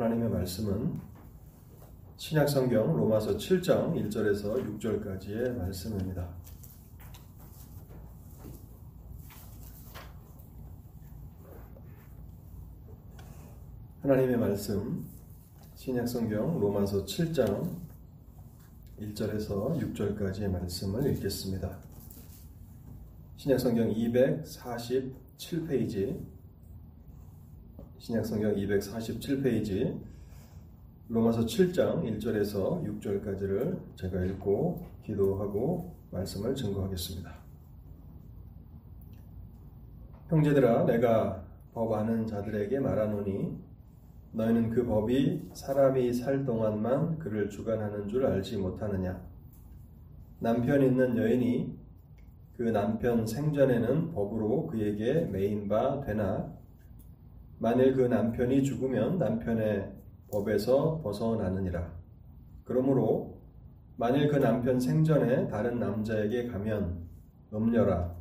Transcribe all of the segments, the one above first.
하나님의 말씀은 신약성경 로마서 7장 1절에서 6절까지의 말씀입니다. 하나님의 말씀 신약성경 로마서 7장 1절에서 6절까지의 말씀을 읽겠습니다. 신약성경 247페이지 신약성경 247페이지 로마서 7장 1절에서 6절까지를 제가 읽고 기도하고 말씀을 증거하겠습니다. 형제들아 내가 법 아는 자들에게 말하노니 너희는 그 법이 사람이 살 동안만 그를 주관하는 줄 알지 못하느냐 남편 있는 여인이 그 남편 생전에는 법으로 그에게 매인 바 되나 만일 그 남편이 죽으면 남편의 법에서 벗어나느니라. 그러므로 만일 그 남편 생전에 다른 남자에게 가면 음녀라.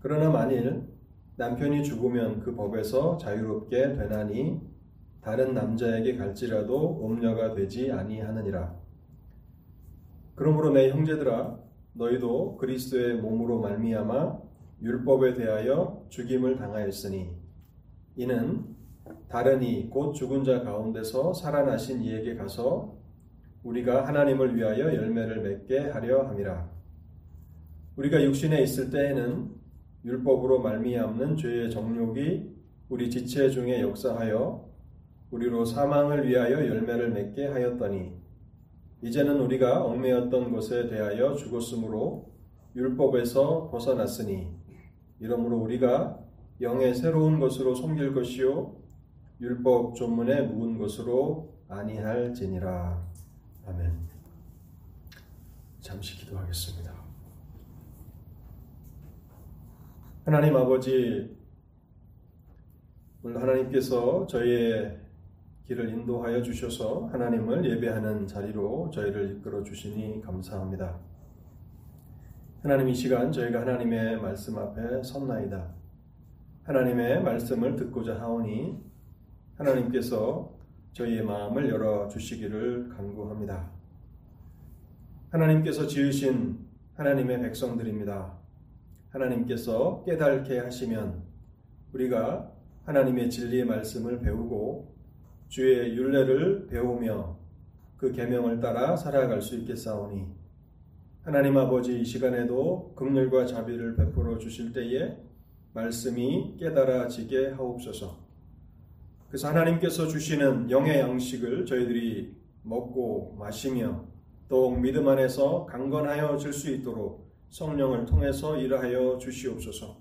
그러나 만일 남편이 죽으면 그 법에서 자유롭게 되나니 다른 남자에게 갈지라도 음녀가 되지 아니하느니라. 그러므로 내 형제들아 너희도 그리스도의 몸으로 말미암아 율법에 대하여 죽임을 당하였으니 이는 다른 이 곧 죽은 자 가운데서 살아나신 이에게 가서 우리가 하나님을 위하여 열매를 맺게 하려 함이라. 우리가 육신에 있을 때에는 율법으로 말미암는 죄의 정욕이 우리 지체 중에 역사하여 우리로 사망을 위하여 열매를 맺게 하였더니 이제는 우리가 얽매였던 것에 대하여 죽었으므로 율법에서 벗어났으니 이러므로 우리가 영의 새로운 것으로 섬길 것이요 율법 조문에 묵은 것으로 아니할지니라. 아멘. 잠시 기도하겠습니다. 하나님 아버지, 오늘 하나님께서 저희의 길을 인도하여 주셔서 하나님을 예배하는 자리로 저희를 이끌어 주시니 감사합니다. 하나님 이 시간 저희가 하나님의 말씀 앞에 섰나이다. 하나님의 말씀을 듣고자 하오니 하나님께서 저희의 마음을 열어 주시기를 간구합니다. 하나님께서 지으신 하나님의 백성들입니다. 하나님께서 깨닫게 하시면 우리가 하나님의 진리의 말씀을 배우고 주의 윤례를 배우며 그 계명을 따라 살아갈 수 있겠사오니 하나님 아버지 이 시간에도 긍휼과 자비를 베풀어 주실 때에 말씀이 깨달아지게 하옵소서. 그래서 하나님께서 주시는 영의 양식을 저희들이 먹고 마시며 더욱 믿음 안에서 강건하여 질 수 있도록 성령을 통해서 일하여 주시옵소서.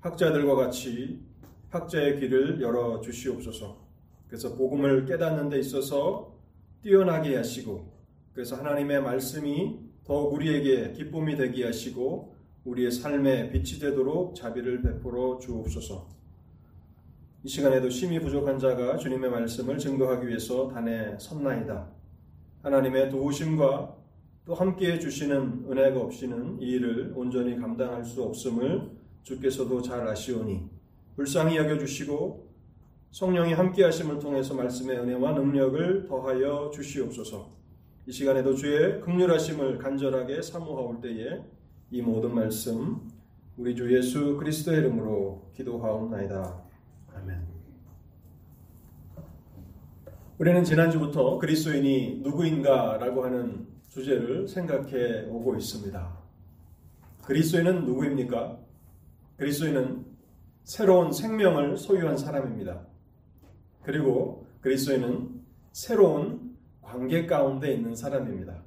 학자들과 같이 학자의 길을 열어 주시옵소서. 그래서 복음을 깨닫는 데 있어서 뛰어나게 하시고 그래서 하나님의 말씀이 더욱 우리에게 기쁨이 되게 하시고 우리의 삶에 빛이 되도록 자비를 베풀어 주옵소서. 이 시간에도 심히 부족한 자가 주님의 말씀을 증거하기 위해서 단에 섰나이다. 하나님의 도우심과 또 함께해 주시는 은혜가 없이는 이 일을 온전히 감당할 수 없음을 주께서도 잘 아시오니 불쌍히 여겨 주시고 성령이 함께 하심을 통해서 말씀의 은혜와 능력을 더하여 주시옵소서. 이 시간에도 주의 극률하심을 간절하게 사모하올 때에 이 모든 말씀 우리 주 예수 그리스도의 이름으로 기도하옵나이다. 아멘. 우리는 지난주부터 그리스도인이 누구인가라고 하는 주제를 생각해 오고 있습니다. 그리스도인은 누구입니까? 그리스도인은 새로운 생명을 소유한 사람입니다. 그리고 그리스도인은 새로운 관계 가운데 있는 사람입니다.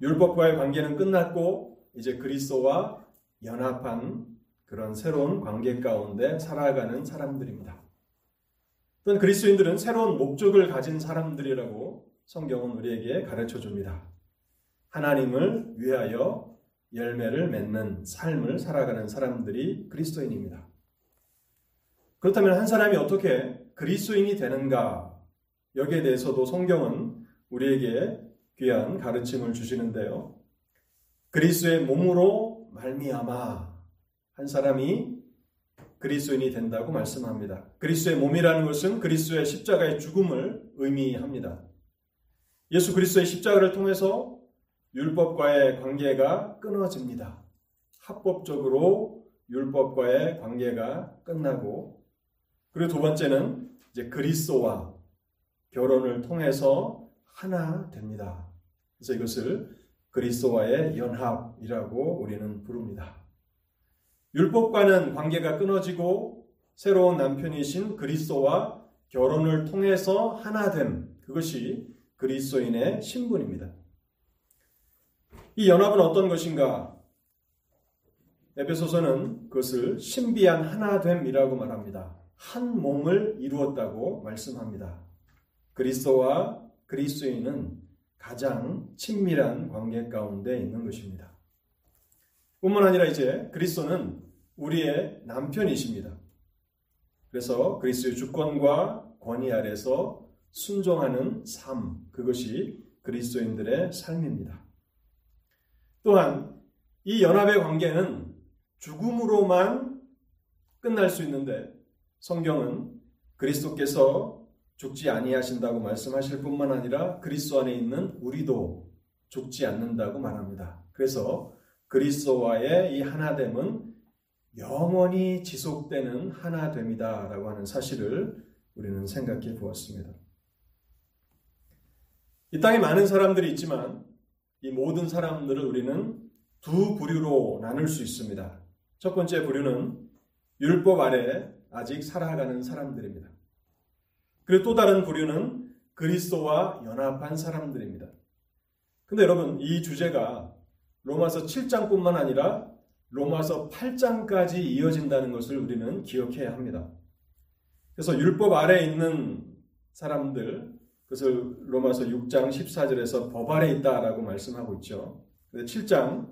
율법과의 관계는 끝났고 이제 그리스도와 연합한 그런 새로운 관계 가운데 살아가는 사람들입니다. 또한 그리스도인들은 새로운 목적을 가진 사람들이라고 성경은 우리에게 가르쳐 줍니다. 하나님을 위하여 열매를 맺는 삶을 살아가는 사람들이 그리스도인입니다. 그렇다면 한 사람이 어떻게 그리스도인이 되는가? 여기에 대해서도 성경은 우리에게 귀한 가르침을 주시는데요. 그리스도의 몸으로 말미암아 한 사람이 그리스도인이 된다고 말씀합니다. 그리스도의 몸이라는 것은 그리스도의 십자가의 죽음을 의미합니다. 예수 그리스도의 십자가를 통해서 율법과의 관계가 끊어집니다. 합법적으로 율법과의 관계가 끝나고 그리고 두 번째는 이제 그리스도와 결혼을 통해서 하나 됩니다. 그래서 이것을 그리스도와의 연합이라고 우리는 부릅니다. 율법과는 관계가 끊어지고 새로운 남편이신 그리스도와 결혼을 통해서 하나됨 그것이 그리스도인의 신분입니다. 이 연합은 어떤 것인가? 에베소서는 그것을 신비한 하나됨이라고 말합니다. 한 몸을 이루었다고 말씀합니다. 그리스도와 그리스도인은 가장 친밀한 관계 가운데 있는 것입니다. 뿐만 아니라 이제 그리스도는 우리의 남편이십니다. 그래서 그리스도의 주권과 권위 아래서 순종하는 삶, 그것이 그리스도인들의 삶입니다. 또한 이 연합의 관계는 죽음으로만 끝날 수 있는데 성경은 그리스도께서 죽지 아니하신다고 말씀하실 뿐만 아니라 그리스도 안에 있는 우리도 죽지 않는다고 말합니다. 그래서 그리스도와의 이 하나됨은 영원히 지속되는 하나됨이다라고 하는 사실을 우리는 생각해 보았습니다. 이 땅에 많은 사람들이 있지만 이 모든 사람들을 우리는 두 부류로 나눌 수 있습니다. 첫 번째 부류는 율법 아래 아직 살아가는 사람들입니다. 그리고 또 다른 부류는 그리스도와 연합한 사람들입니다. 근데 여러분, 이 주제가 로마서 7장뿐만 아니라 로마서 8장까지 이어진다는 것을 우리는 기억해야 합니다. 그래서 율법 아래 있는 사람들, 그것을 로마서 6장 14절에서 법 아래 있다라고 말씀하고 있죠. 7장,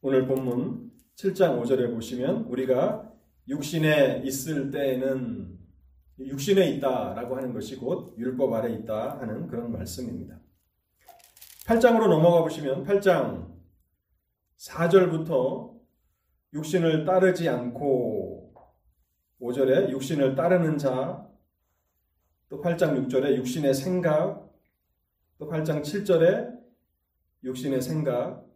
오늘 본문 7장 5절에 보시면 우리가 육신에 있을 때에는 육신에 있다라고 하는 것이 곧 율법 아래 있다 하는 그런 말씀입니다. 8장으로 넘어가 보시면 8장 4절부터 육신을 따르지 않고 5절에 육신을 따르는 자, 또 8장 6절에 육신의 생각, 또 8장 7절에 육신의 생각,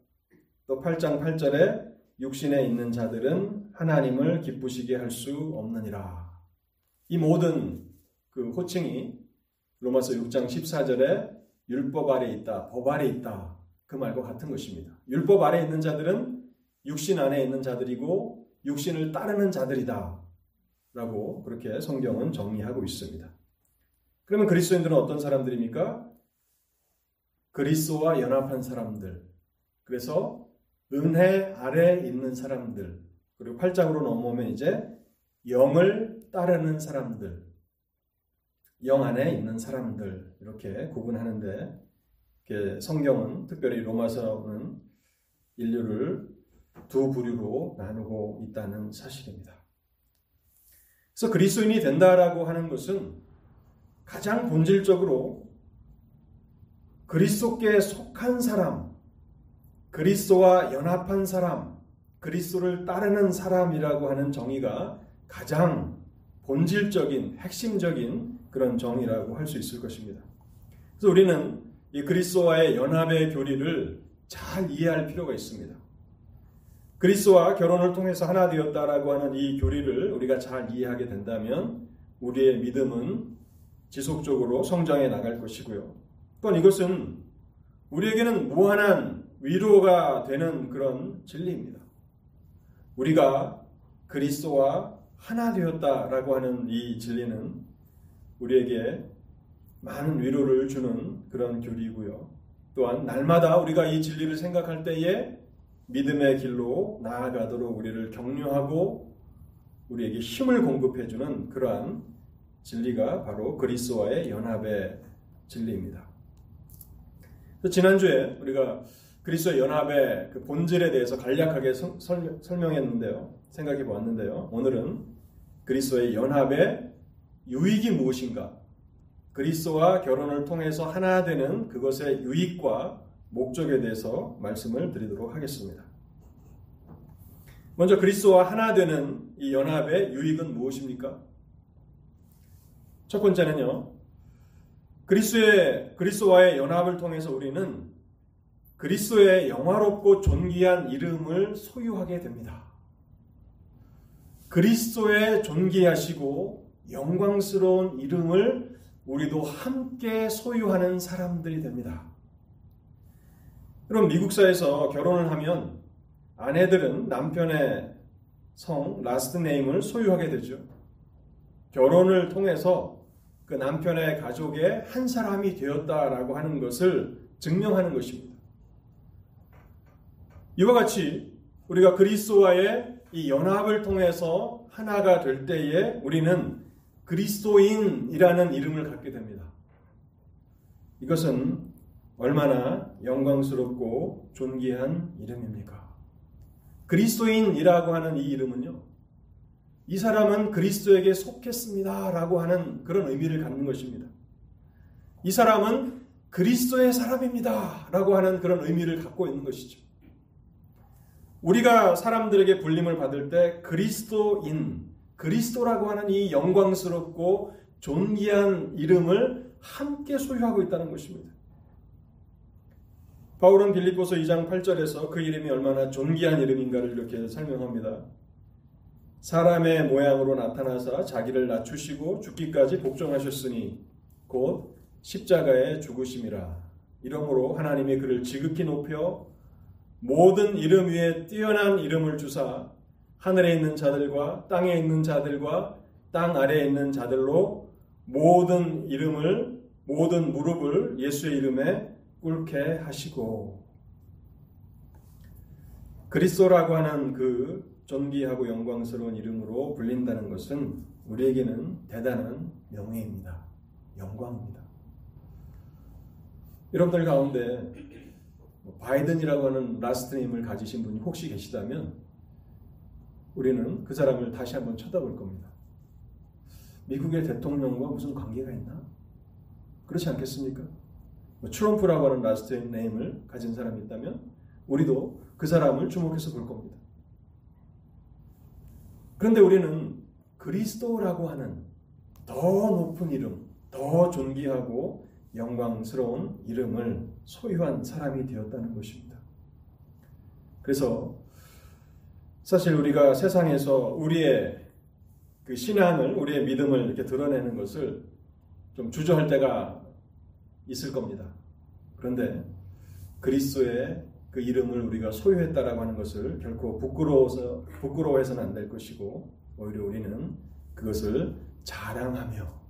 또 8장 8절에 육신에 있는 자들은 하나님을 기쁘시게 할 수 없느니라. 이 모든 그 호칭이 로마서 6장 14절에 율법 아래 있다, 법 아래 있다. 그 말과 같은 것입니다. 율법 아래 있는 자들은 육신 안에 있는 자들이고 육신을 따르는 자들이다. 라고 그렇게 성경은 정리하고 있습니다. 그러면 그리스도인들은 어떤 사람들입니까? 그리스도와 연합한 사람들. 그래서 은혜 아래 있는 사람들. 그리고 8장으로 넘어오면 이제 영을 따르는 사람들. 영 안에 있는 사람들. 이렇게 구분하는데 성경은 특별히 로마서는 인류를 두 부류로 나누고 있다는 사실입니다. 그래서 그리스도인이 된다라고 하는 것은 가장 본질적으로 그리스도께 속한 사람, 그리스도와 연합한 사람, 그리스도를 따르는 사람이라고 하는 정의가 가장 본질적인 핵심적인 그런 정의라고 할 수 있을 것입니다. 그래서 우리는 이 그리스도와의 연합의 교리를 잘 이해할 필요가 있습니다. 그리스도와 결혼을 통해서 하나 되었다라고 하는 이 교리를 우리가 잘 이해하게 된다면 우리의 믿음은 지속적으로 성장해 나갈 것이고요. 또한 이것은 우리에게는 무한한 위로가 되는 그런 진리입니다. 우리가 그리스도와 하나 되었다라고 하는 이 진리는 우리에게 많은 위로를 주는 그런 교리이고요. 또한 날마다 우리가 이 진리를 생각할 때에 믿음의 길로 나아가도록 우리를 격려하고 우리에게 힘을 공급해 주는 그러한 진리가 바로 그리스도와의 연합의 진리입니다. 지난주에 우리가 그리스도의 연합의 그 본질에 대해서 간략하게 설명했는데요. 생각해 보았는데요. 오늘은 그리스도의 연합의 유익이 무엇인가? 그리스도와 결혼을 통해서 하나 되는 그것의 유익과 목적에 대해서 말씀을 드리도록 하겠습니다. 먼저 그리스도와 하나 되는 이 연합의 유익은 무엇입니까? 첫 번째는요. 그리스도의 그리스도와의 연합을 통해서 우리는 그리스도의 영화롭고 존귀한 이름을 소유하게 됩니다. 그리스도의 존귀하시고 영광스러운 이름을 우리도 함께 소유하는 사람들이 됩니다. 그럼 미국 사회에서 결혼을 하면 아내들은 남편의 성, last name을 소유하게 되죠. 결혼을 통해서 그 남편의 가족의 한 사람이 되었다라고 하는 것을 증명하는 것입니다. 이와 같이 우리가 그리스도와의 이 연합을 통해서 하나가 될 때에 우리는 그리스도인이라는 이름을 갖게 됩니다. 이것은 얼마나 영광스럽고 존귀한 이름입니까? 그리스도인이라고 하는 이 이름은요, 이 사람은 그리스도에게 속했습니다. 라고 하는 그런 의미를 갖는 것입니다. 이 사람은 그리스도의 사람입니다. 라고 하는 그런 의미를 갖고 있는 것이죠. 우리가 사람들에게 불림을 받을 때 그리스도인, 그리스도라고 하는 이 영광스럽고 존귀한 이름을 함께 소유하고 있다는 것입니다. 바울은 빌립보서 2장 8절에서 그 이름이 얼마나 존귀한 이름인가를 이렇게 설명합니다. 사람의 모양으로 나타나사 자기를 낮추시고 죽기까지 복종하셨으니 곧 십자가의 죽으심이라. 이러므로 하나님이 그를 지극히 높여 모든 이름 위에 뛰어난 이름을 주사 하늘에 있는 자들과 땅에 있는 자들과 땅 아래에 있는 자들로 모든 이름을 모든 무릎을 예수의 이름에 꿇게 하시고 그리스도라고 하는 그 존귀하고 영광스러운 이름으로 불린다는 것은 우리에게는 대단한 명예입니다. 영광입니다. 여러분들 가운데 뭐 바이든이라고 하는 last name을 가지신 분이 혹시 계시다면 우리는 그 사람을 다시 한번 쳐다볼 겁니다. 미국의 대통령과 무슨 관계가 있나? 그렇지 않겠습니까? 뭐 트럼프라고 하는 last name을 가진 사람이 있다면 우리도 그 사람을 주목해서 볼 겁니다. 그런데 우리는 그리스도라고 하는 더 높은 이름, 더 존귀하고 영광스러운 이름을 소유한 사람이 되었다는 것입니다. 그래서 사실 우리가 세상에서 우리의 그 신앙을, 우리의 믿음을 이렇게 드러내는 것을 좀 주저할 때가 있을 겁니다. 그런데 그리스도의 그 이름을 우리가 소유했다라고 하는 것을 결코 부끄러워서 부끄러워해서는 안 될 것이고 오히려 우리는 그것을 자랑하며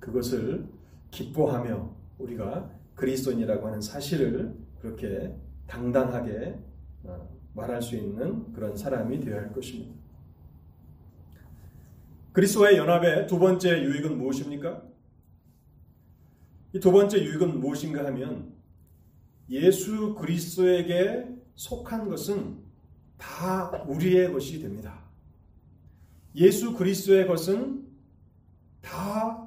그것을 기뻐하며 우리가 그리스도인이라고 하는 사실을 그렇게 당당하게 어, 말할 수 있는 그런 사람이 되어야 할 것입니다. 그리스도와의 연합의 두 번째 유익은 무엇입니까? 이 두 번째 유익은 무엇인가 하면 예수 그리스도에게 속한 것은 다 우리의 것이 됩니다. 예수 그리스도의 것은 다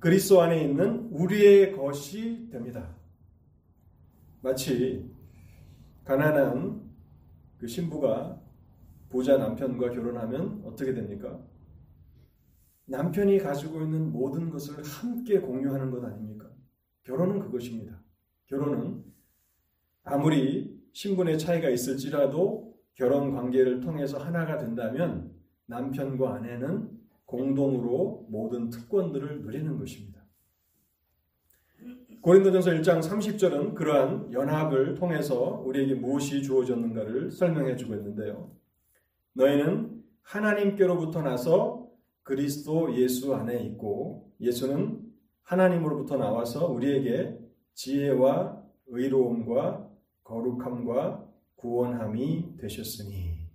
그리스도 안에 있는 우리의 것이 됩니다. 마치 가난한 그 신부가 부자 남편과 결혼하면 어떻게 됩니까? 남편이 가지고 있는 모든 것을 함께 공유하는 것 아닙니까? 결혼은 그것입니다. 결혼은 아무리 신분의 차이가 있을지라도 결혼 관계를 통해서 하나가 된다면 남편과 아내는 공동으로 모든 특권들을 누리는 것입니다. 고린도전서 1장 30절은 그러한 연합을 통해서 우리에게 무엇이 주어졌는가를 설명해 주고 있는데요. 너희는 하나님께로부터 나서 그리스도 예수 안에 있고 예수는 하나님으로부터 나와서 우리에게 지혜와 의로움과 거룩함과 구원함이 되셨으니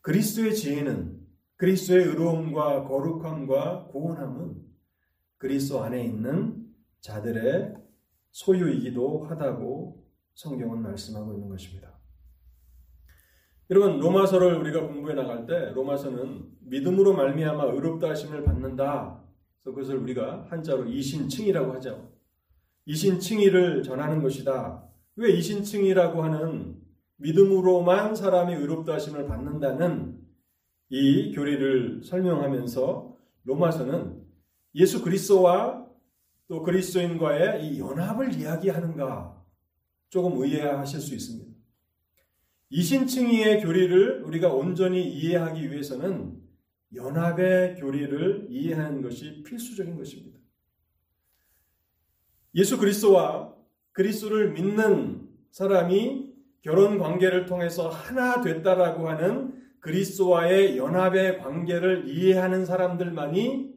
그리스도의 지혜는 그리스도의 의로움과 거룩함과 구원함은 그리스도 안에 있는 자들의 소유이기도 하다고 성경은 말씀하고 있는 것입니다. 여러분 로마서를 우리가 공부해 나갈 때 로마서는 믿음으로 말미암아 의롭다 하심을 받는다. 그래서 그것을 우리가 한자로 이신칭이라고 하죠. 이신칭의를 전하는 것이다. 왜 이신칭이라고 하는 믿음으로만 사람이 의롭다 하심을 받는다는 이 교리를 설명하면서 로마서는 예수 그리스도와 또 그리스도인과의 이 연합을 이야기하는가 조금 의아하실 수 있습니다. 이신층이의 교리를 우리가 온전히 이해하기 위해서는 연합의 교리를 이해하는 것이 필수적인 것입니다. 예수 그리스도와 그리스도를 믿는 사람이 결혼 관계를 통해서 하나 됐다라고 하는 그리스도와의 연합의 관계를 이해하는 사람들만이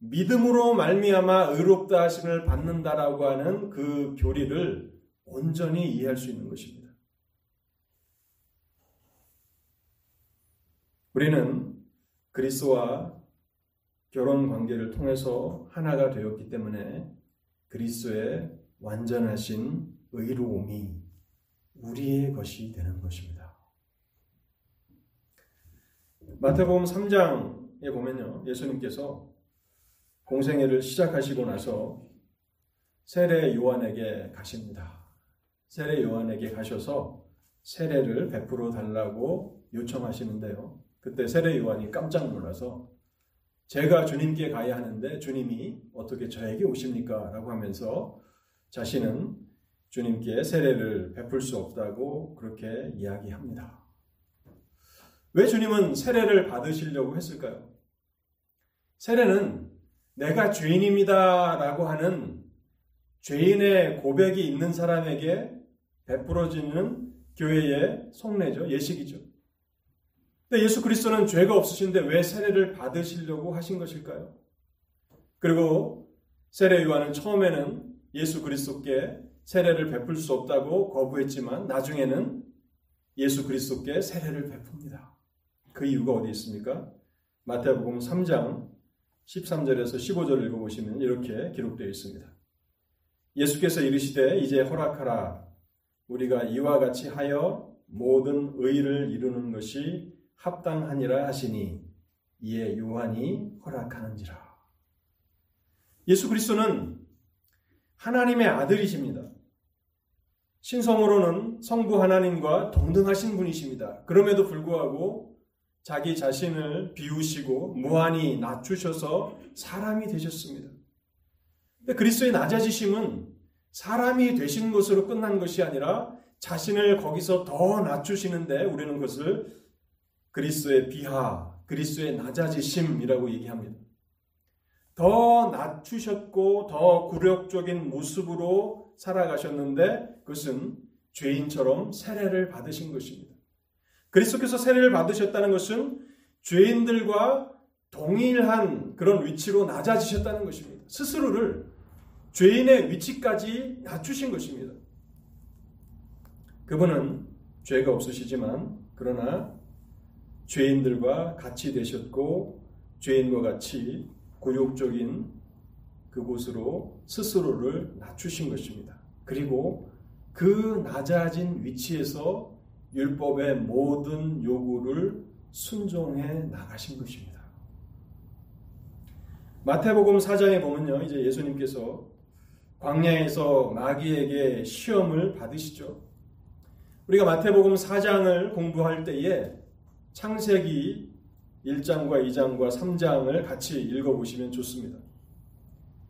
믿음으로 말미암아 의롭다 하심을 받는다라고 하는 그 교리를 온전히 이해할 수 있는 것입니다. 우리는 그리스도와 결혼 관계를 통해서 하나가 되었기 때문에 그리스도의 완전하신 의로움이 우리의 것이 되는 것입니다. 마태복음 3장에 보면요. 예수님께서 공생애를 시작하시고 나서 세례 요한에게 가십니다. 세례 요한에게 가셔서 세례를 베풀어 달라고 요청하시는데요. 그때 세례 요한이 깜짝 놀라서 제가 주님께 가야 하는데 주님이 어떻게 저에게 오십니까? 라고 하면서 자신은 주님께 세례를 베풀 수 없다고 그렇게 이야기합니다. 왜 주님은 세례를 받으시려고 했을까요? 세례는 내가 죄인입니다 라고 하는 죄인의 고백이 있는 사람에게 베풀어지는 교회의 속내죠. 예식이죠. 근데 예수 그리스도는 죄가 없으신데 왜 세례를 받으시려고 하신 것일까요? 그리고 세례 요한은 처음에는 예수 그리스도께 세례를 베풀 수 없다고 거부했지만 나중에는 예수 그리스도께 세례를 베풉니다. 그 이유가 어디 있습니까? 마태복음 3장 13절에서 15절 읽어보시면 이렇게 기록되어 있습니다. 예수께서 이르시되 이제 허락하라 우리가 이와 같이 하여 모든 의를 이루는 것이 합당하니라 하시니 이에 요한이 허락하는지라. 예수 그리스도는 하나님의 아들이십니다. 신성으로는 성부 하나님과 동등하신 분이십니다. 그럼에도 불구하고 자기 자신을 비우시고 무한히 낮추셔서 사람이 되셨습니다. 근데 그리스도의 낮아지심은 사람이 되신 것으로 끝난 것이 아니라 자신을 거기서 더 낮추시는데 우리는 그것을 그리스도의 비하, 그리스도의 낮아지심이라고 얘기합니다. 더 낮추셨고 더 굴욕적인 모습으로 살아가셨는데 그것은 죄인처럼 세례를 받으신 것입니다. 그리스도께서 세례를 받으셨다는 것은 죄인들과 동일한 그런 위치로 낮아지셨다는 것입니다. 스스로를 죄인의 위치까지 낮추신 것입니다. 그분은 죄가 없으시지만 그러나 죄인들과 같이 되셨고 죄인과 같이 굴욕적인 그곳으로 스스로를 낮추신 것입니다. 그리고 그 낮아진 위치에서 율법의 모든 요구를 순종해 나가신 것입니다. 마태복음 4장에 보면요. 이제 예수님께서 광야에서 마귀에게 시험을 받으시죠. 우리가 마태복음 4장을 공부할 때에 창세기 1장과 2장과 3장을 같이 읽어보시면 좋습니다.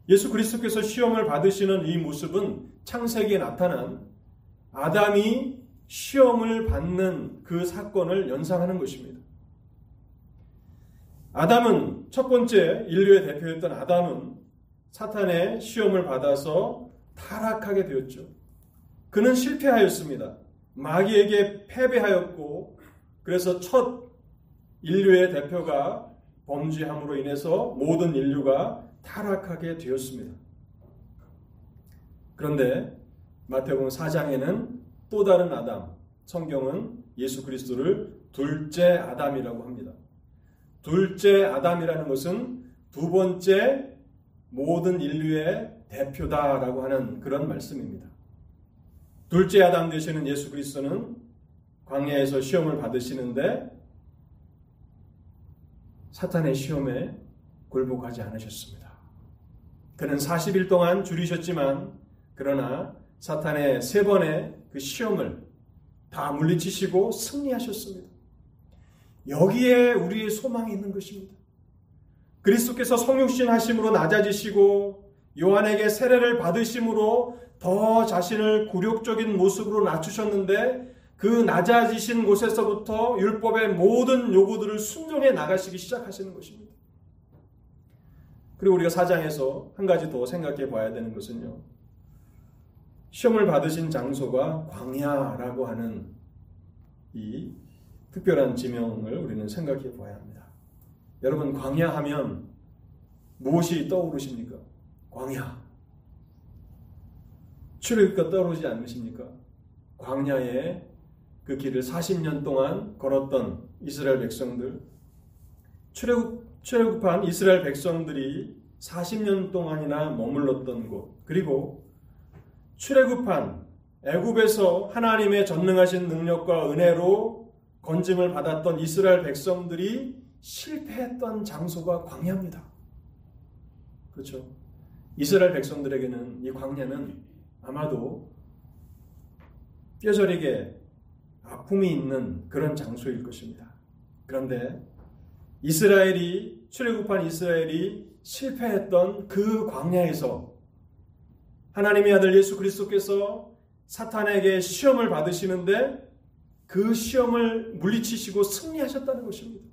예수 그리스도께서 시험을 받으시는 이 모습은 창세기에 나타난 아담이 시험을 받는 그 사건을 연상하는 것입니다. 아담은 첫 번째 인류의 대표였던 아담은 사탄의 시험을 받아서 타락하게 되었죠. 그는 실패하였습니다. 마귀에게 패배하였고 그래서 첫 인류의 대표가 범죄함으로 인해서 모든 인류가 타락하게 되었습니다. 그런데 마태복음 4장에는 또 다른 아담, 성경은 예수 그리스도를 둘째 아담이라고 합니다. 둘째 아담이라는 것은 두 번째 모든 인류의 대표다라고 하는 그런 말씀입니다. 둘째 아담 되시는 예수 그리스도는 광야에서 시험을 받으시는데 사탄의 시험에 굴복하지 않으셨습니다. 그는 40일 동안 줄이셨지만 그러나 사탄의 세 번의 그 시험을 다 물리치시고 승리하셨습니다. 여기에 우리의 소망이 있는 것입니다. 그리스도께서 성육신 하심으로 낮아지시고 요한에게 세례를 받으심으로 더 자신을 굴욕적인 모습으로 낮추셨는데 그 낮아지신 곳에서부터 율법의 모든 요구들을 순종해 나가시기 시작하시는 것입니다. 그리고 우리가 사장에서 한 가지 더 생각해 봐야 되는 것은요. 시험을 받으신 장소가 광야라고 하는 이 특별한 지명을 우리는 생각해 봐야 합니다. 여러분, 광야 하면 무엇이 떠오르십니까? 광야. 출애굽가 떠오르지 않으십니까? 광야에 그 길을 40년 동안 걸었던 이스라엘 백성들, 출애굽, 출애굽한 이스라엘 백성들이 40년 동안이나 머물렀던 곳, 그리고 출애굽한 애굽에서 하나님의 전능하신 능력과 은혜로 건짐을 받았던 이스라엘 백성들이 실패했던 장소가 광야입니다. 그렇죠? 이스라엘 백성들에게는 이 광야는 아마도 뼈저리게 아픔이 있는 그런 장소일 것입니다. 그런데 이스라엘이 출애굽한 이스라엘이 실패했던 그 광야에서 하나님의 아들 예수 그리스도께서 사탄에게 시험을 받으시는데 그 시험을 물리치시고 승리하셨다는 것입니다.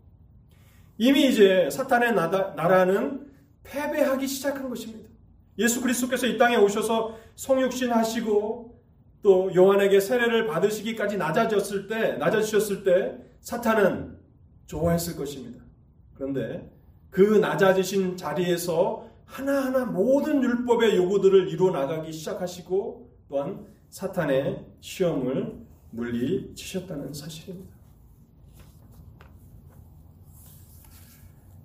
이미 이제 사탄의 나라는 패배하기 시작한 것입니다. 예수 그리스도께서 이 땅에 오셔서 성육신 하시고 또 요한에게 세례를 받으시기까지 낮아졌을 때, 낮아지셨을 때 사탄은 좋아했을 것입니다. 그런데 그 낮아지신 자리에서 하나하나 모든 율법의 요구들을 이루어 나가기 시작하시고 또한 사탄의 시험을 물리치셨다는 사실입니다.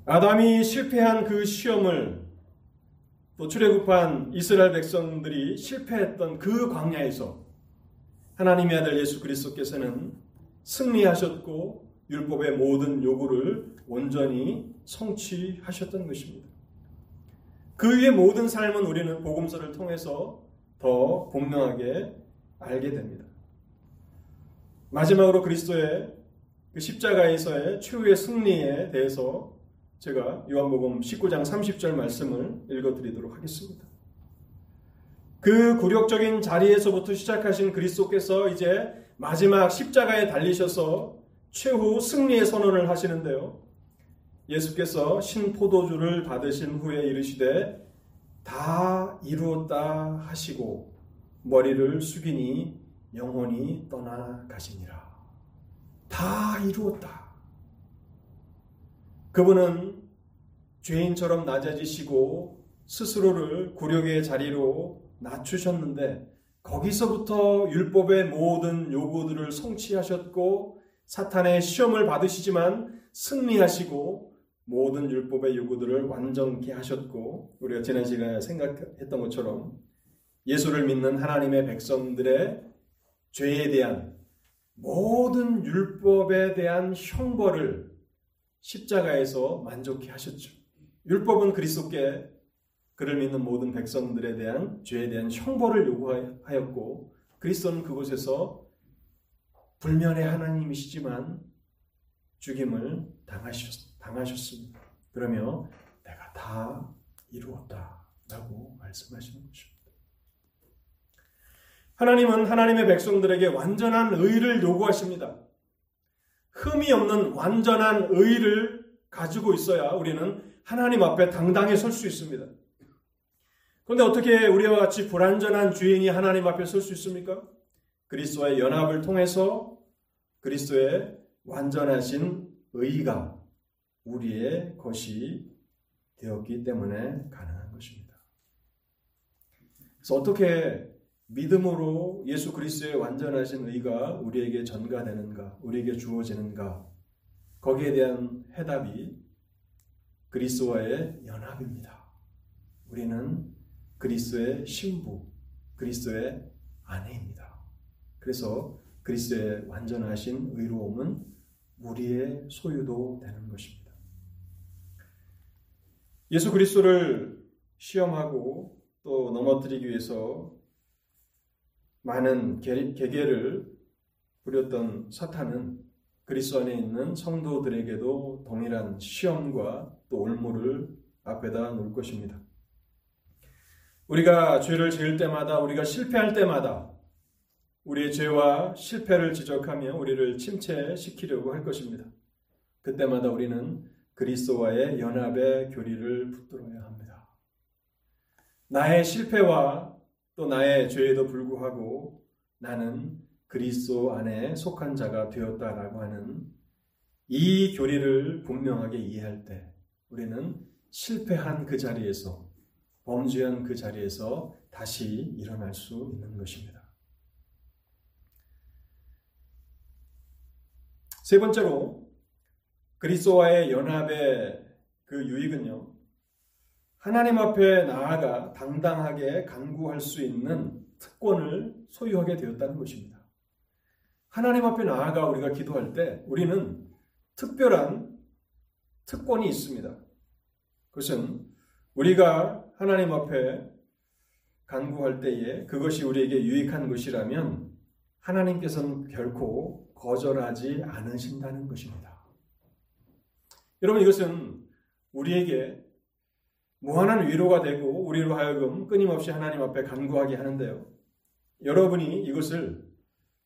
아담이 실패한 그 시험을 또 출애굽한 이스라엘 백성들이 실패했던 그 광야에서 하나님의 아들 예수 그리스도께서는 승리하셨고 율법의 모든 요구를 온전히 성취하셨던 것입니다. 그 위의 모든 삶은 우리는 복음서를 통해서 더 분명하게 알게 됩니다. 마지막으로 그리스도의 그 십자가에서의 최후의 승리에 대해서 제가 요한복음 19장 30절 말씀을 읽어드리도록 하겠습니다. 그 굴욕적인 자리에서부터 시작하신 그리스도께서 이제 마지막 십자가에 달리셔서 최후 승리의 선언을 하시는데요. 예수께서 신포도주를 받으신 후에 이르시되 다 이루었다 하시고 머리를 숙이니 영혼이 떠나가시니라. 다 이루었다. 그분은 죄인처럼 낮아지시고 스스로를 굴욕의 자리로 낮추셨는데 거기서부터 율법의 모든 요구들을 성취하셨고 사탄의 시험을 받으시지만 승리하시고 모든 율법의 요구들을 완전케 하셨고 우리가 지난 시간에 생각했던 것처럼 예수를 믿는 하나님의 백성들의 죄에 대한 모든 율법에 대한 형벌을 십자가에서 만족케 하셨죠. 율법은 그리스도께 그를 믿는 모든 백성들에 대한 죄에 대한 형벌을 요구하였고 그리스도는 그곳에서 불면의 하나님이시지만 죽임을 당하셨, 당하셨습니다. 그러며 내가 다 이루었다 라고 말씀하시는 것입니다. 하나님은 하나님의 백성들에게 완전한 의를 요구하십니다. 흠이 없는 완전한 의를 가지고 있어야 우리는 하나님 앞에 당당히 설 수 있습니다. 그런데 어떻게 우리와 같이 불완전한 주인이 하나님 앞에 설 수 있습니까? 그리스도의 연합을 통해서 그리스도의 완전하신 의가 우리의 것이 되었기 때문에 가능한 것입니다. 그래서 어떻게 믿음으로 예수 그리스도의 완전하신 의가 우리에게 전가되는가, 우리에게 주어지는가, 거기에 대한 해답이 그리스도와의 연합입니다. 우리는 그리스도의 신부, 그리스도의 아내입니다. 그래서 그리스도의 완전하신 의로움은 우리의 소유도 되는 것입니다. 예수 그리스도를 시험하고 또 넘어뜨리기 위해서 많은 계계를 부렸던 사탄은 그리스도 안에 있는 성도들에게도 동일한 시험과 또 올무를 앞에다 놓을 것입니다. 우리가 죄를 지을 때마다 우리가 실패할 때마다 우리의 죄와 실패를 지적하며 우리를 침체시키려고 할 것입니다. 그때마다 우리는 그리스도와의 연합의 교리를 붙들어야 합니다. 나의 실패와 또 나의 죄에도 불구하고 나는 그리스도 안에 속한 자가 되었다라고 하는 이 교리를 분명하게 이해할 때 우리는 실패한 그 자리에서 범죄한 그 자리에서 다시 일어날 수 있는 것입니다. 세 번째로 그리스도와의 연합의 그 유익은요. 하나님 앞에 나아가 당당하게 간구할 수 있는 특권을 소유하게 되었다는 것입니다. 하나님 앞에 나아가 우리가 기도할 때 우리는 특별한 특권이 있습니다. 그것은 우리가 하나님 앞에 간구할 때에 그것이 우리에게 유익한 것이라면 하나님께서는 결코 거절하지 않으신다는 것입니다. 여러분 이것은 우리에게 무한한 위로가 되고 우리로 하여금 끊임없이 하나님 앞에 간구하게 하는데요. 여러분이 이것을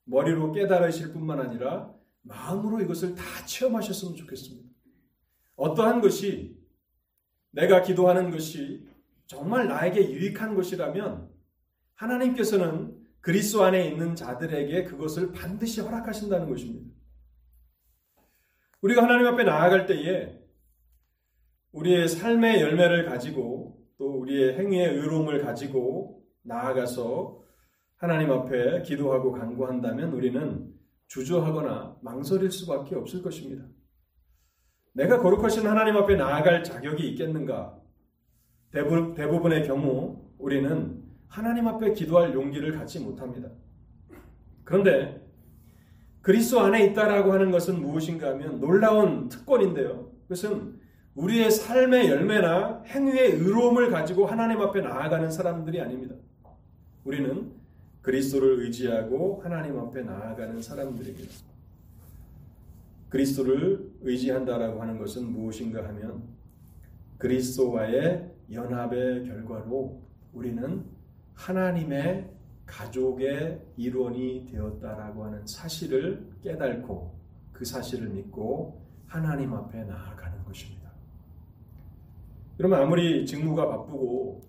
머리로 깨달으실 뿐만 아니라 마음으로 이것을 다 체험하셨으면 좋겠습니다. 어떠한 것이 내가 기도하는 것이 정말 나에게 유익한 것이라면 하나님께서는 그리스도 안에 있는 자들에게 그것을 반드시 허락하신다는 것입니다. 우리가 하나님 앞에 나아갈 때에 우리의 삶의 열매를 가지고 또 우리의 행위의 의로움을 가지고 나아가서 하나님 앞에 기도하고 간구한다면 우리는 주저하거나 망설일 수밖에 없을 것입니다. 내가 거룩하신 하나님 앞에 나아갈 자격이 있겠는가? 대부분의 경우 우리는 하나님 앞에 기도할 용기를 갖지 못합니다. 그런데 그리스도 안에 있다라고 하는 것은 무엇인가 하면 놀라운 특권인데요. 그것은 우리의 삶의 열매나 행위의 의로움을 가지고 하나님 앞에 나아가는 사람들이 아닙니다. 우리는 그리스도를 의지하고 하나님 앞에 나아가는 사람들입니다. 그리스도를 의지한다라고 하는 것은 무엇인가 하면 그리스도와의 연합의 결과로 우리는 하나님의 가족의 일원이 되었다라고 하는 사실을 깨닫고 그 사실을 믿고 하나님 앞에 나아가는 것입니다. 여러분 아무리 직무가 바쁘고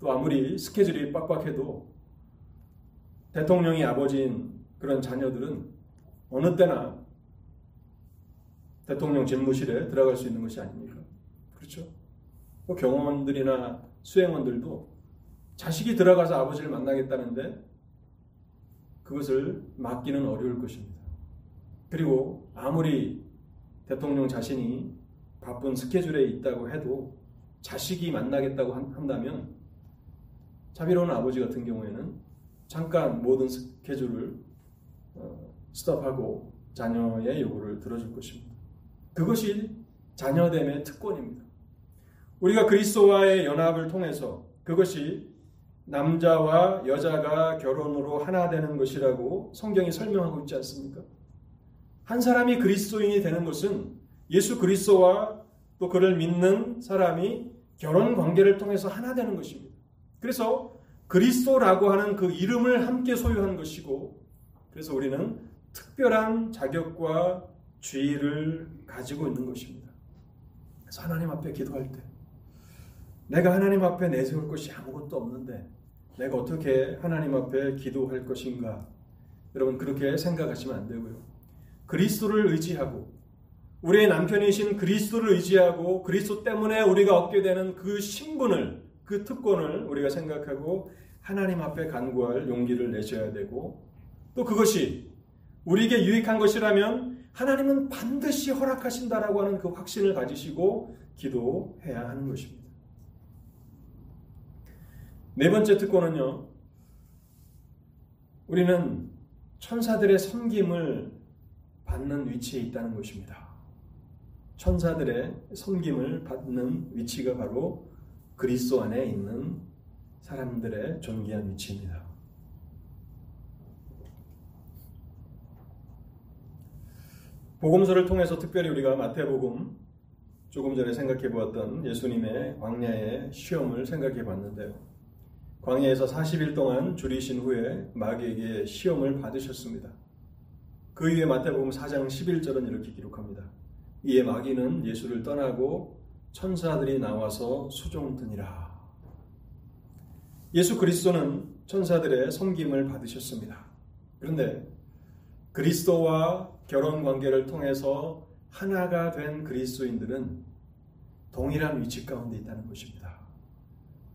또 아무리 스케줄이 빡빡해도 대통령이 아버지인 그런 자녀들은 어느 때나 대통령 집무실에 들어갈 수 있는 것이 아닙니까? 그렇죠? 뭐 경호원들이나 수행원들도 자식이 들어가서 아버지를 만나겠다는데 그것을 막기는 어려울 것입니다. 그리고 아무리 대통령 자신이 바쁜 스케줄에 있다고 해도 자식이 만나겠다고 한다면 자비로운 아버지 같은 경우에는 잠깐 모든 스케줄을 어, 스톱하고 자녀의 요구를 들어줄 것입니다. 그것이 자녀됨의 특권입니다. 우리가 그리스도와의 연합을 통해서 그것이 남자와 여자가 결혼으로 하나 되는 것이라고 성경이 설명하고 있지 않습니까? 한 사람이 그리스도인이 되는 것은 예수 그리스도와 또 그를 믿는 사람이 결혼 관계를 통해서 하나 되는 것입니다. 그래서 그리스도라고 하는 그 이름을 함께 소유한 것이고 그래서 우리는 특별한 자격과 주의를 가지고 있는 것입니다. 그래서 하나님 앞에 기도할 때 내가 하나님 앞에 내세울 것이 아무것도 없는데 내가 어떻게 하나님 앞에 기도할 것인가? 여러분 그렇게 생각하시면 안 되고요. 그리스도를 의지하고 우리의 남편이신 그리스도를 의지하고 그리스도 때문에 우리가 얻게 되는 그 신분을 그 특권을 우리가 생각하고 하나님 앞에 간구할 용기를 내셔야 되고 또 그것이 우리에게 유익한 것이라면 하나님은 반드시 허락하신다라고 하는 그 확신을 가지시고 기도해야 하는 것입니다. 네 번째 특권은요. 우리는 천사들의 섬김을 받는 위치에 있다는 것입니다. 천사들의 섬김을 받는 위치가 바로 그리스도 안에 있는 사람들의 존귀한 위치입니다. 복음서를 통해서 특별히 우리가 마태복음 조금 전에 생각해 보았던 예수님의 광야의 시험을 생각해 봤는데요. 광야에서 40일 동안 줄이신 후에 마귀에게 시험을 받으셨습니다. 그 이후에 마태복음 4장 11절은 이렇게 기록합니다. 이에 마귀는 예수를 떠나고 천사들이 나와서 수종드니라. 예수 그리스도는 천사들의 섬김을 받으셨습니다. 그런데 그리스도와 결혼 관계를 통해서 하나가 된 그리스도인들은 동일한 위치 가운데 있다는 것입니다.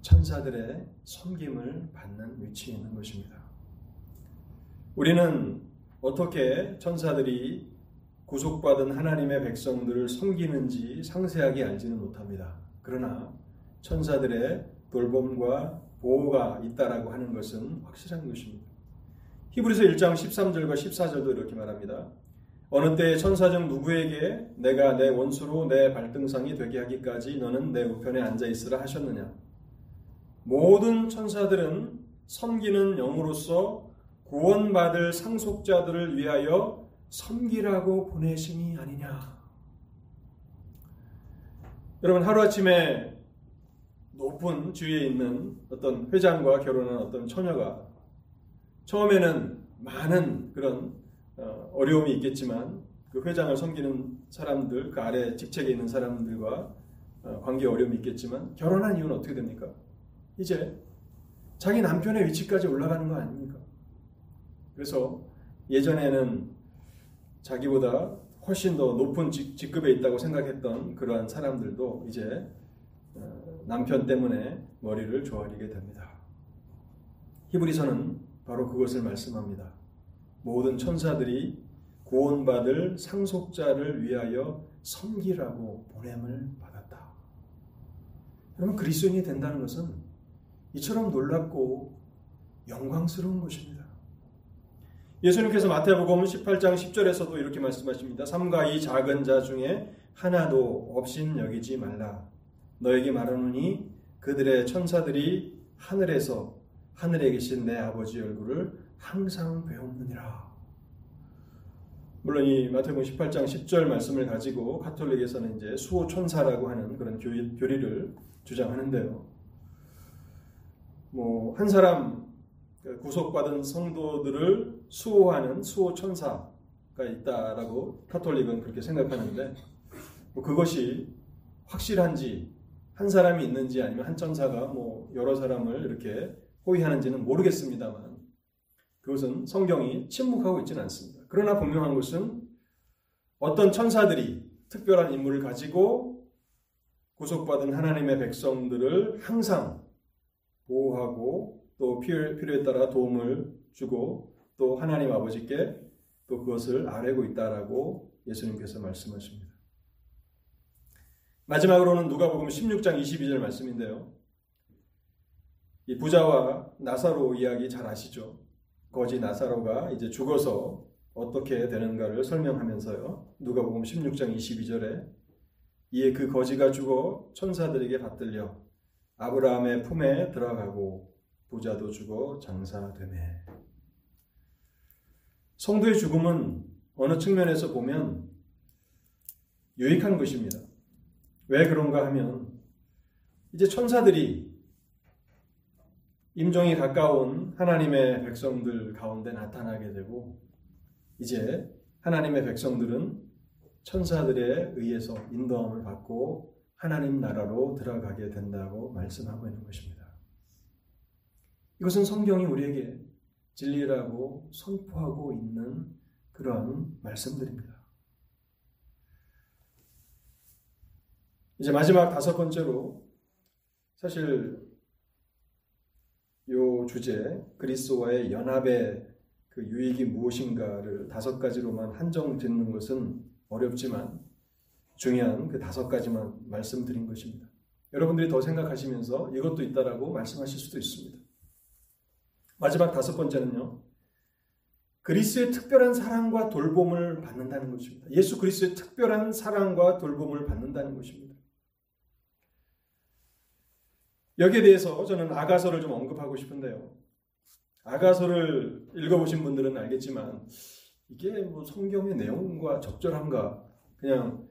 천사들의 섬김을 받는 위치에 있는 것입니다. 우리는 어떻게 천사들이 구속받은 하나님의 백성들을 섬기는지 상세하게 알지는 못합니다. 그러나 천사들의 돌봄과 보호가 있다라고 하는 것은 확실한 것입니다. 히브리서 1장 13절과 14절도 이렇게 말합니다. 어느 때 천사 중 누구에게 내가 내 원수로 내 발등상이 되게 하기까지 너는 내 우편에 앉아 있으라 하셨느냐? 모든 천사들은 섬기는 영으로서 구원받을 상속자들을 위하여 섬기라고 보내심이 아니냐. 여러분 하루아침에 높은 주위에 있는 어떤 회장과 결혼한 어떤 처녀가 처음에는 많은 그런 어, 어려움이 있겠지만 그 회장을 섬기는 사람들, 그 아래 직책에 있는 사람들과 어, 관계 어려움이 있겠지만 결혼한 이유는 어떻게 됩니까? 이제 자기 남편의 위치까지 올라가는 거 아닙니까? 그래서 예전에는 자기보다 훨씬 더 높은 직급에 있다고 생각했던 그러한 사람들도 이제 어, 남편 때문에 머리를 조아리게 됩니다. 히브리서는 바로 그것을 말씀합니다. 모든 천사들이 구원받을 상속자를 위하여 섬기라고 보냄을 받았다. 여러분 그리스도인이 된다는 것은 이처럼 놀랍고 영광스러운 것입니다. 예수님께서 마태복음 18장 10절에서도 이렇게 말씀하십니다. 삼가 이 작은 자 중에 하나도 없인 여기지 말라. 너에게 말하노니 그들의 천사들이 하늘에서 하늘에 계신 내 아버지 얼굴을 항상 배웠느니라. 물론 이 마태복음 18장 10절 말씀을 가지고 카톨릭에서는 이제 수호 천사라고 하는 그런 교리, 교리를 주장하는데요. 뭐 한 사람 그 구속받은 성도들을 수호하는 수호 천사가 있다라고 카톨릭은 그렇게 생각하는데 뭐 그것이 확실한지 한 사람이 있는지 아니면 한 천사가 뭐 여러 사람을 이렇게 호위하는지는 모르겠습니다만 그것은 성경이 침묵하고 있지는 않습니다. 그러나 분명한 것은 어떤 천사들이 특별한 임무를 가지고 구속받은 하나님의 백성들을 항상 보호하고 또 필요에 따라 도움을 주고 또 하나님 아버지께 또 그것을 아뢰고 있다라고 예수님께서 말씀하십니다. 마지막으로는 누가복음 16장 22절 말씀인데요. 이 부자와 나사로 이야기 잘 아시죠? 거지 나사로가 이제 죽어서 어떻게 되는가를 설명하면서요. 누가복음 16장 22절에 이에 그 거지가 죽어 천사들에게 받들려 아브라함의 품에 들어가고 부자도 죽어 장사되네. 성도의 죽음은 어느 측면에서 보면 유익한 것입니다. 왜 그런가 하면 이제 천사들이 임종이 가까운 하나님의 백성들 가운데 나타나게 되고 이제 하나님의 백성들은 천사들에 의해서 인도함을 받고 하나님 나라로 들어가게 된다고 말씀하고 있는 것입니다. 이것은 성경이 우리에게 진리라고 선포하고 있는 그러한 말씀들입니다. 이제 마지막 다섯 번째로 사실 요 주제 그리스도와의 연합의 그 유익이 무엇인가를 다섯 가지로만 한정 짓는 것은 어렵지만 중요한 그 다섯 가지만 말씀드린 것입니다. 여러분들이 더 생각하시면서 이것도 있다라고 말씀하실 수도 있습니다. 마지막 다섯 번째는요. 그리스의 특별한 사랑과 돌봄을 받는다는 것입니다. 예수 그리스의 특별한 사랑과 돌봄을 받는다는 것입니다. 여기에 대해서 저는 아가서를 좀 언급하고 싶은데요. 아가서를 읽어보신 분들은 알겠지만 이게 뭐 성경의 내용과 적절한가? 그냥 어,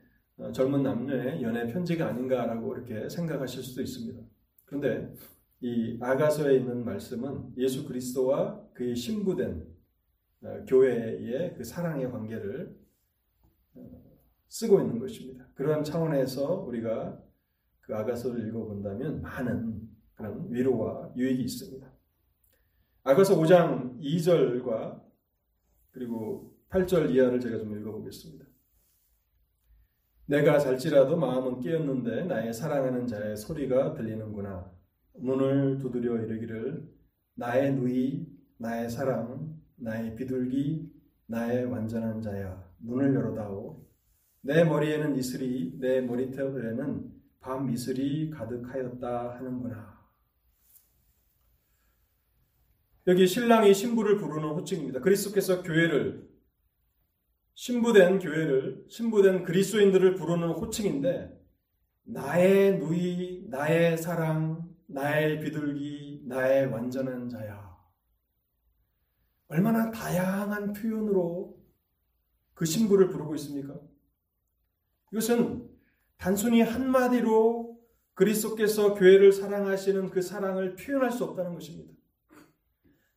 젊은 남녀의 연애 편지가 아닌가라고 이렇게 생각하실 수도 있습니다. 그런데 이 아가서에 있는 말씀은 예수 그리스도와 그의 신부된 어, 교회의 그 사랑의 관계를 어, 쓰고 있는 것입니다. 그런 차원에서 우리가 그 아가서를 읽어본다면 많은 그런 위로와 유익이 있습니다. 아가서 5장 2절과 그리고 8절 이하를 제가 좀 읽어보겠습니다. 내가 잘지라도 마음은 깨었는데 나의 사랑하는 자의 소리가 들리는구나. 문을 두드려 이르기를 나의 누이, 나의 사랑, 나의 비둘기, 나의 완전한 자야. 문을 열어다오. 내 머리에는 이슬이, 내 머리털에는 밤 이슬이 가득하였다 하는구나. 여기 신랑이 신부를 부르는 호칭입니다. 그리스도께서 교회를 신부된 교회를 신부된 그리스도인들을 부르는 호칭인데 나의 누이, 나의 사랑, 나의 비둘기, 나의 완전한 자야. 얼마나 다양한 표현으로 그 신부를 부르고 있습니까? 이것은 단순히 한마디로 그리스도께서 교회를 사랑하시는 그 사랑을 표현할 수 없다는 것입니다.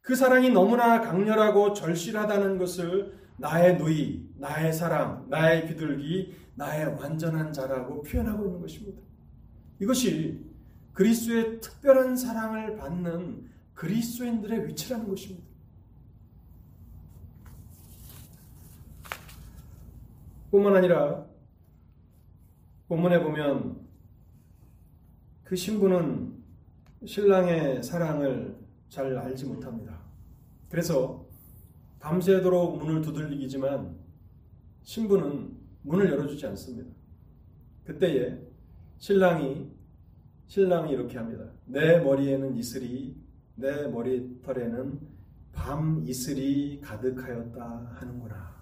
그 사랑이 너무나 강렬하고 절실하다는 것을 나의 누이, 나의 사랑, 나의 비둘기, 나의 완전한 자라고 표현하고 있는 것입니다. 이것이 그리스도의 특별한 사랑을 받는 그리스도인들의 위치라는 것입니다. 뿐만 아니라 본문에 보면 그 신부는 신랑의 사랑을 잘 알지 못합니다. 그래서 밤새도록 문을 두들기지만 신부는 문을 열어주지 않습니다. 그때에 신랑이 신랑이 이렇게 합니다. 내 머리에는 이슬이 내 머리털에는 밤 이슬이 가득하였다 하는구나.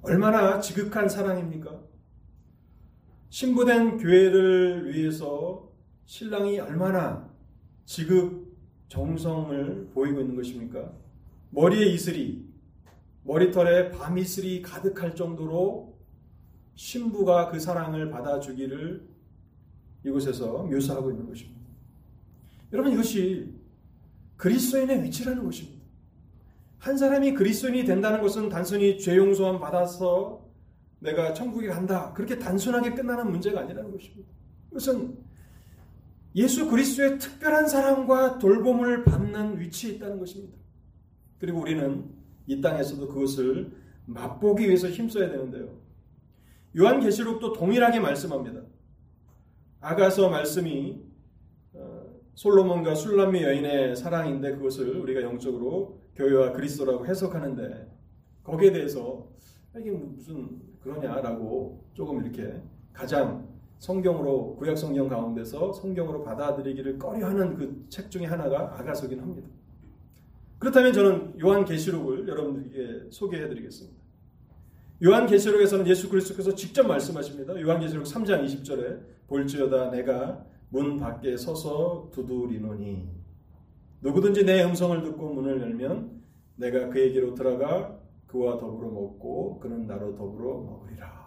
얼마나 지극한 사랑입니까? 신부된 교회를 위해서 신랑이 얼마나 지극 정성을 보이고 있는 것입니까? 머리에 이슬이, 머리털에 밤 이슬이 가득할 정도로 신부가 그 사랑을 받아주기를 이곳에서 묘사하고 있는 것입니다. 여러분 이것이 그리스도인의 위치라는 것입니다. 한 사람이 그리스도인이 된다는 것은 단순히 죄 용서함 받아서 내가 천국에 간다. 그렇게 단순하게 끝나는 문제가 아니라는 것입니다. 이것은 예수 그리스도의 특별한 사랑과 돌봄을 받는 위치에 있다는 것입니다. 그리고 우리는 이 땅에서도 그것을 맛보기 위해서 힘써야 되는데요. 요한계시록도 동일하게 말씀합니다. 아가서 말씀이 어, 솔로몬과 술람미 여인의 사랑인데 그것을 우리가 영적으로 교회와 그리스도라고 해석하는데 거기에 대해서 이게 무슨 그러냐라고 조금 이렇게 가장 성경으로 구약 성경 가운데서 성경으로 받아들이기를 꺼려하는 그 책 중에 하나가 아가서긴 합니다. 그렇다면 저는 요한 계시록을 여러분들에게 소개해 드리겠습니다. 요한 계시록에서는 예수 그리스도께서 직접 말씀하십니다. 요한 계시록 3장 20절에 볼지어다 내가 문 밖에 서서 두드리노니 누구든지 내 음성을 듣고 문을 열면 내가 그에게로 들어가 그와 더불어 먹고 그는 나로 더불어 먹으리라.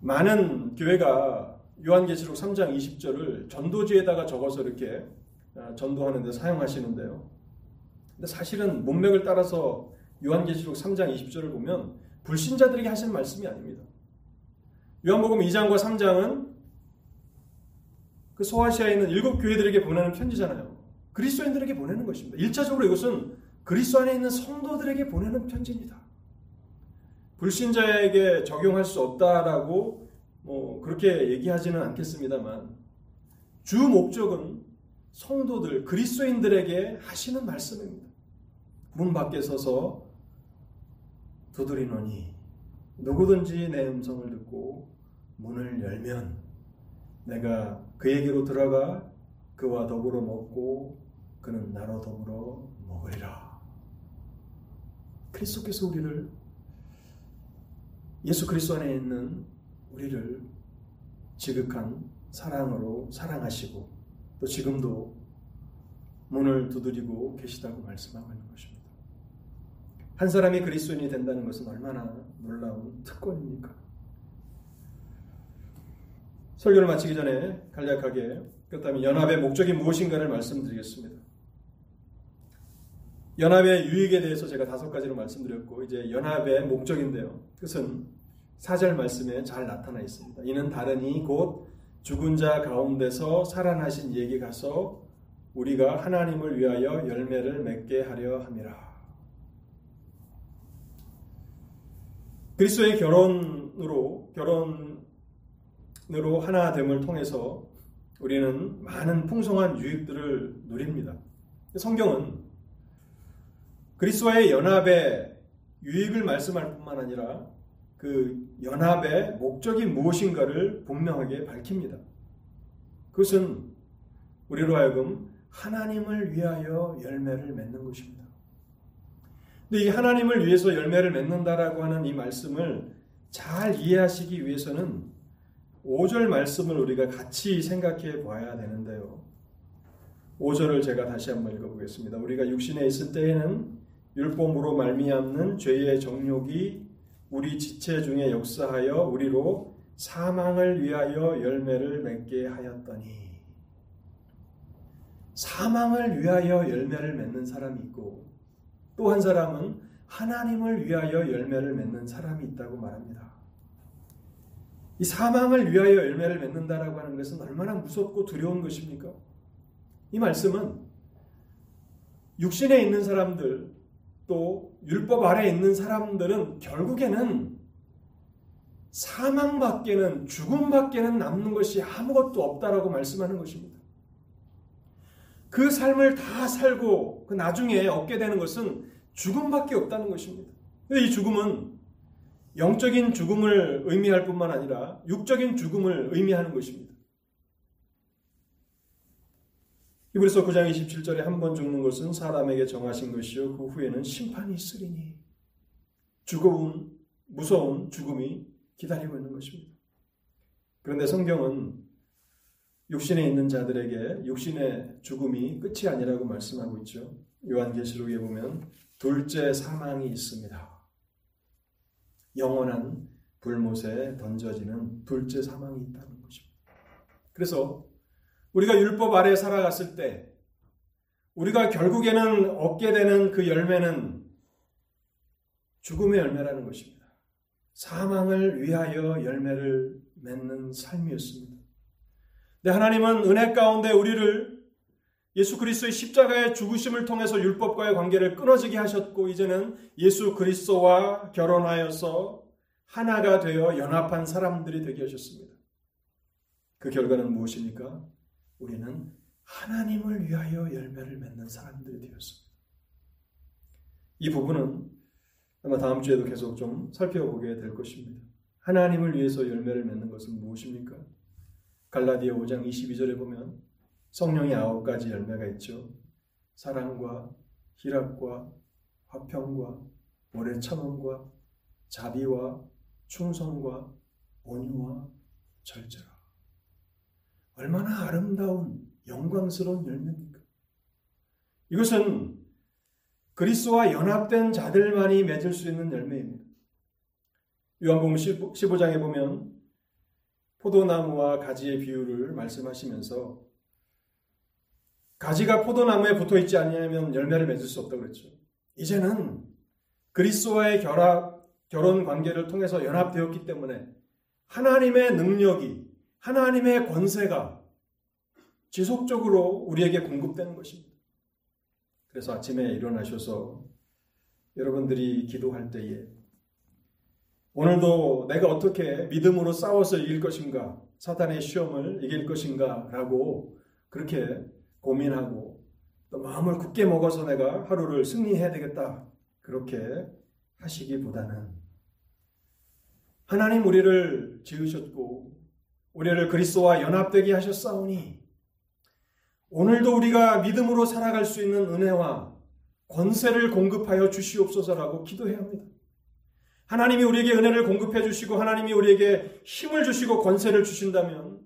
많은 교회가 요한계시록 3장 20절을 전도지에다가 적어서 이렇게 아, 전도하는 데 사용하시는데요. 근데 사실은 문맥을 따라서 요한계시록 3장 20절을 보면 불신자들에게 하신 말씀이 아닙니다. 요한복음 2장과 3장은 그 소아시아에 있는 일곱 교회들에게 보내는 편지잖아요. 그리스도인들에게 보내는 것입니다. 1차적으로 이것은 그리스도 안에 있는 성도들에게 보내는 편지입니다. 불신자에게 적용할 수 없다라고 뭐 그렇게 얘기하지는 않겠습니다만 주 목적은 성도들 그리스도인들에게 하시는 말씀입니다. 문 밖에 서서 두드리노니 누구든지 내 음성을 듣고 문을 열면 내가 그에게로 들어가 그와 더불어 먹고 그는 나로 더불어 먹으리라. 그리스도께서 우리를 예수 그리스도 안에 있는 우리를 지극한 사랑으로 사랑하시고 또 지금도 문을 두드리고 계시다고 말씀하고 있는 것입니다. 한 사람이 그리스도인이 된다는 것은 얼마나 놀라운 특권입니까? 설교를 마치기 전에 간략하게 그렇다면 연합의 목적이 무엇인가를 말씀드리겠습니다. 연합의 유익에 대해서 제가 다섯 가지로 말씀드렸고 이제 연합의 목적인데요. 그것은 사절 말씀에 잘 나타나 있습니다. 이는 다르니 곧 죽은 자 가운데서 살아나신 얘기 가서 우리가 하나님을 위하여 열매를 맺게 하려 함이라. 그리스도의 결혼으로 결혼으로 하나됨을 통해서 우리는 많은 풍성한 유익들을 누립니다. 성경은 그리스도의 연합의 유익을 말씀할 뿐만 아니라 그 연합의 목적이 무엇인가를 분명하게 밝힙니다. 그것은 우리로 하여금 하나님을 위하여 열매를 맺는 것입니다. 근데 이 하나님을 위해서 열매를 맺는다라고 하는 이 말씀을 잘 이해하시기 위해서는 5절 말씀을 우리가 같이 생각해 봐야 되는데요. 5절을 제가 다시 한번 읽어보겠습니다. 우리가 육신에 있을 때에는 율법으로 말미암는 죄의 정욕이 우리 지체 중에 역사하여 우리로 사망을 위하여 열매를 맺게 하였더니 사망을 위하여 열매를 맺는 사람이 있고 또 한 사람은 하나님을 위하여 열매를 맺는 사람이 있다고 말합니다. 이 사망을 위하여 열매를 맺는다라고 하는 것은 얼마나 무섭고 두려운 것입니까? 이 말씀은 육신에 있는 사람들 또 율법 아래 있는 사람들은 결국에는 사망밖에는 죽음밖에는 남는 것이 아무것도 없다라고 말씀하는 것입니다. 그 삶을 다 살고 그 나중에 얻게 되는 것은 죽음밖에 없다는 것입니다. 이 죽음은 영적인 죽음을 의미할 뿐만 아니라 육적인 죽음을 의미하는 것입니다. 히브리서 9장 27절에 한 번 죽는 것은 사람에게 정하신 것이요 그 후에는 심판이 있으리니 죽어온 무서운 죽음이 기다리고 있는 것입니다. 그런데 성경은 육신에 있는 자들에게 육신의 죽음이 끝이 아니라고 말씀하고 있죠. 요한계시록에 보면 둘째 사망이 있습니다. 영원한 불못에 던져지는 둘째 사망이 있다는 것입니다. 그래서 우리가 율법 아래 살아갔을 때 우리가 결국에는 얻게 되는 그 열매는 죽음의 열매라는 것입니다. 사망을 위하여 열매를 맺는 삶이었습니다. 네, 하나님은 은혜 가운데 우리를 예수 그리스도의 십자가의 죽으심을 통해서 율법과의 관계를 끊어지게 하셨고 이제는 예수 그리스도와 결혼하여서 하나가 되어 연합한 사람들이 되게 하셨습니다. 그 결과는 무엇입니까? 우리는 하나님을 위하여 열매를 맺는 사람들이 되었습니다. 이 부분은 아마 다음 주에도 계속 좀 살펴보게 될 것입니다. 하나님을 위해서 열매를 맺는 것은 무엇입니까? 갈라디아 5장 22절에 보면 성령의 아홉 가지 열매가 있죠. 사랑과 희락과 화평과 오래 참음과 자비와 충성과 온유와 절제라. 얼마나 아름다운 영광스러운 열매입니까? 이것은 그리스도와 연합된 자들만이 맺을 수 있는 열매입니다. 요한복음 15장에 보면 포도나무와 가지의 비유를 말씀하시면서 가지가 포도나무에 붙어 있지 않으면 열매를 맺을 수 없다고 그랬죠. 이제는 그리스도와의 결합, 결혼 관계를 통해서 연합되었기 때문에 하나님의 능력이 하나님의 권세가 지속적으로 우리에게 공급되는 것입니다. 그래서 아침에 일어나셔서 여러분들이 기도할 때에 오늘도 내가 어떻게 믿음으로 싸워서 이길 것인가, 사단의 시험을 이길 것인가 라고 그렇게 고민하고 또 마음을 굳게 먹어서 내가 하루를 승리해야 되겠다. 그렇게 하시기보다는 하나님 우리를 지으셨고 우리를 그리스도와 연합되게 하셨사오니 오늘도 우리가 믿음으로 살아갈 수 있는 은혜와 권세를 공급하여 주시옵소서라고 기도해야 합니다. 하나님이 우리에게 은혜를 공급해 주시고 하나님이 우리에게 힘을 주시고 권세를 주신다면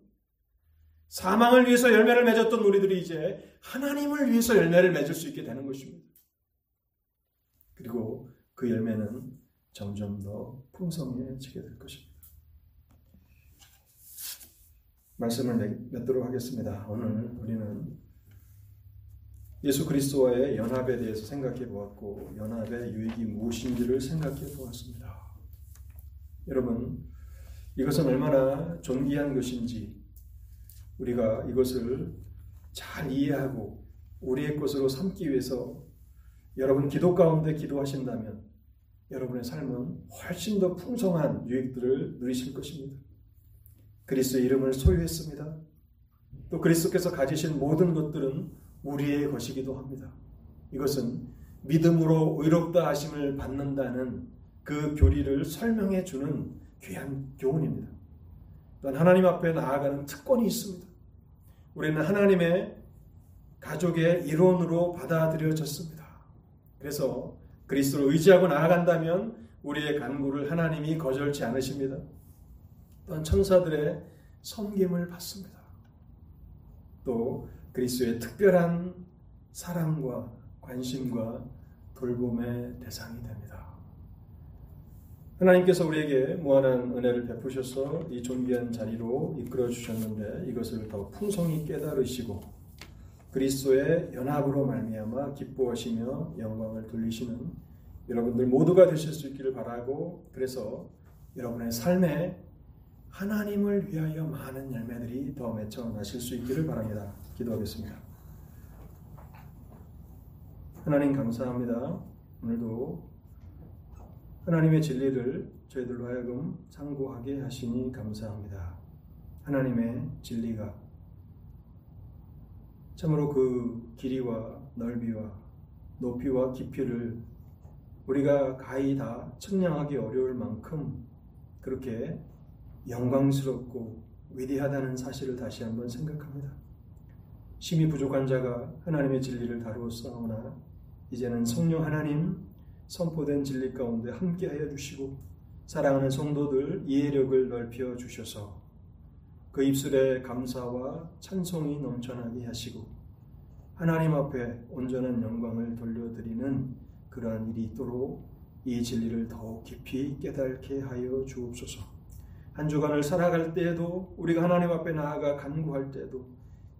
사망을 위해서 열매를 맺었던 우리들이 이제 하나님을 위해서 열매를 맺을 수 있게 되는 것입니다. 그리고 그 열매는 점점 더 풍성해지게 될 것입니다. 말씀을 맺도록 하겠습니다. 오늘 우리는 예수 그리스도와의 연합에 대해서 생각해 보았고 연합의 유익이 무엇인지를 생각해 보았습니다. 여러분 이것은 얼마나 존귀한 것인지 우리가 이것을 잘 이해하고 우리의 것으로 삼기 위해서 여러분 기도 가운데 기도하신다면 여러분의 삶은 훨씬 더 풍성한 유익들을 누리실 것입니다. 그리스도의 이름을 소유했습니다. 또 그리스도께서 가지신 모든 것들은 우리의 것이기도 합니다. 이것은 믿음으로 의롭다 하심을 받는다는 그 교리를 설명해 주는 귀한 교훈입니다. 또한 하나님 앞에 나아가는 특권이 있습니다. 우리는 하나님의 가족의 일원으로 받아들여졌습니다. 그래서 그리스도를 의지하고 나아간다면 우리의 간구를 하나님이 거절치 않으십니다. 또한 천사들의 섬김을 받습니다. 또 그리스도의 특별한 사랑과 관심과 돌봄의 대상이 됩니다. 하나님께서 우리에게 무한한 은혜를 베푸셔서 이 존귀한 자리로 이끌어 주셨는데 이것을 더 풍성히 깨달으시고 그리스도의 연합으로 말미암아 기뻐하시며 영광을 돌리시는 여러분들 모두가 되실 수 있기를 바라고 그래서 여러분의 삶에 하나님을 위하여 많은 열매들이 더 맺혀 나실 수 있기를 바랍니다. 기도하겠습니다. 하나님 감사합니다. 오늘도 하나님의 진리를 저희들로 하여금 상고하게 하시니 감사합니다. 하나님의 진리가 참으로 그 길이와 넓이와 높이와 깊이를 우리가 가히 다 측량하기 어려울 만큼 그렇게 영광스럽고 위대하다는 사실을 다시 한번 생각합니다. 심히 부족한 자가 하나님의 진리를 다루었사오나 이제는 성령 하나님 선포된 진리 가운데 함께하여 주시고 사랑하는 성도들 이해력을 넓혀 주셔서 그 입술에 감사와 찬송이 넘쳐나게 하시고 하나님 앞에 온전한 영광을 돌려드리는 그러한 일이 있도록 이 진리를 더욱 깊이 깨닫게 하여 주옵소서. 한 주간을 살아갈 때에도 우리가 하나님 앞에 나아가 간구할 때도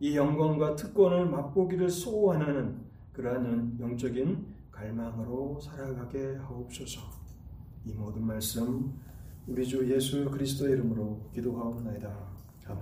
이 영광과 특권을 맛보기를 소원하는 그러한 영적인 갈망으로 살아가게 하옵소서. 이 모든 말씀 우리 주 예수 그리스도의 이름으로 기도하옵나이다.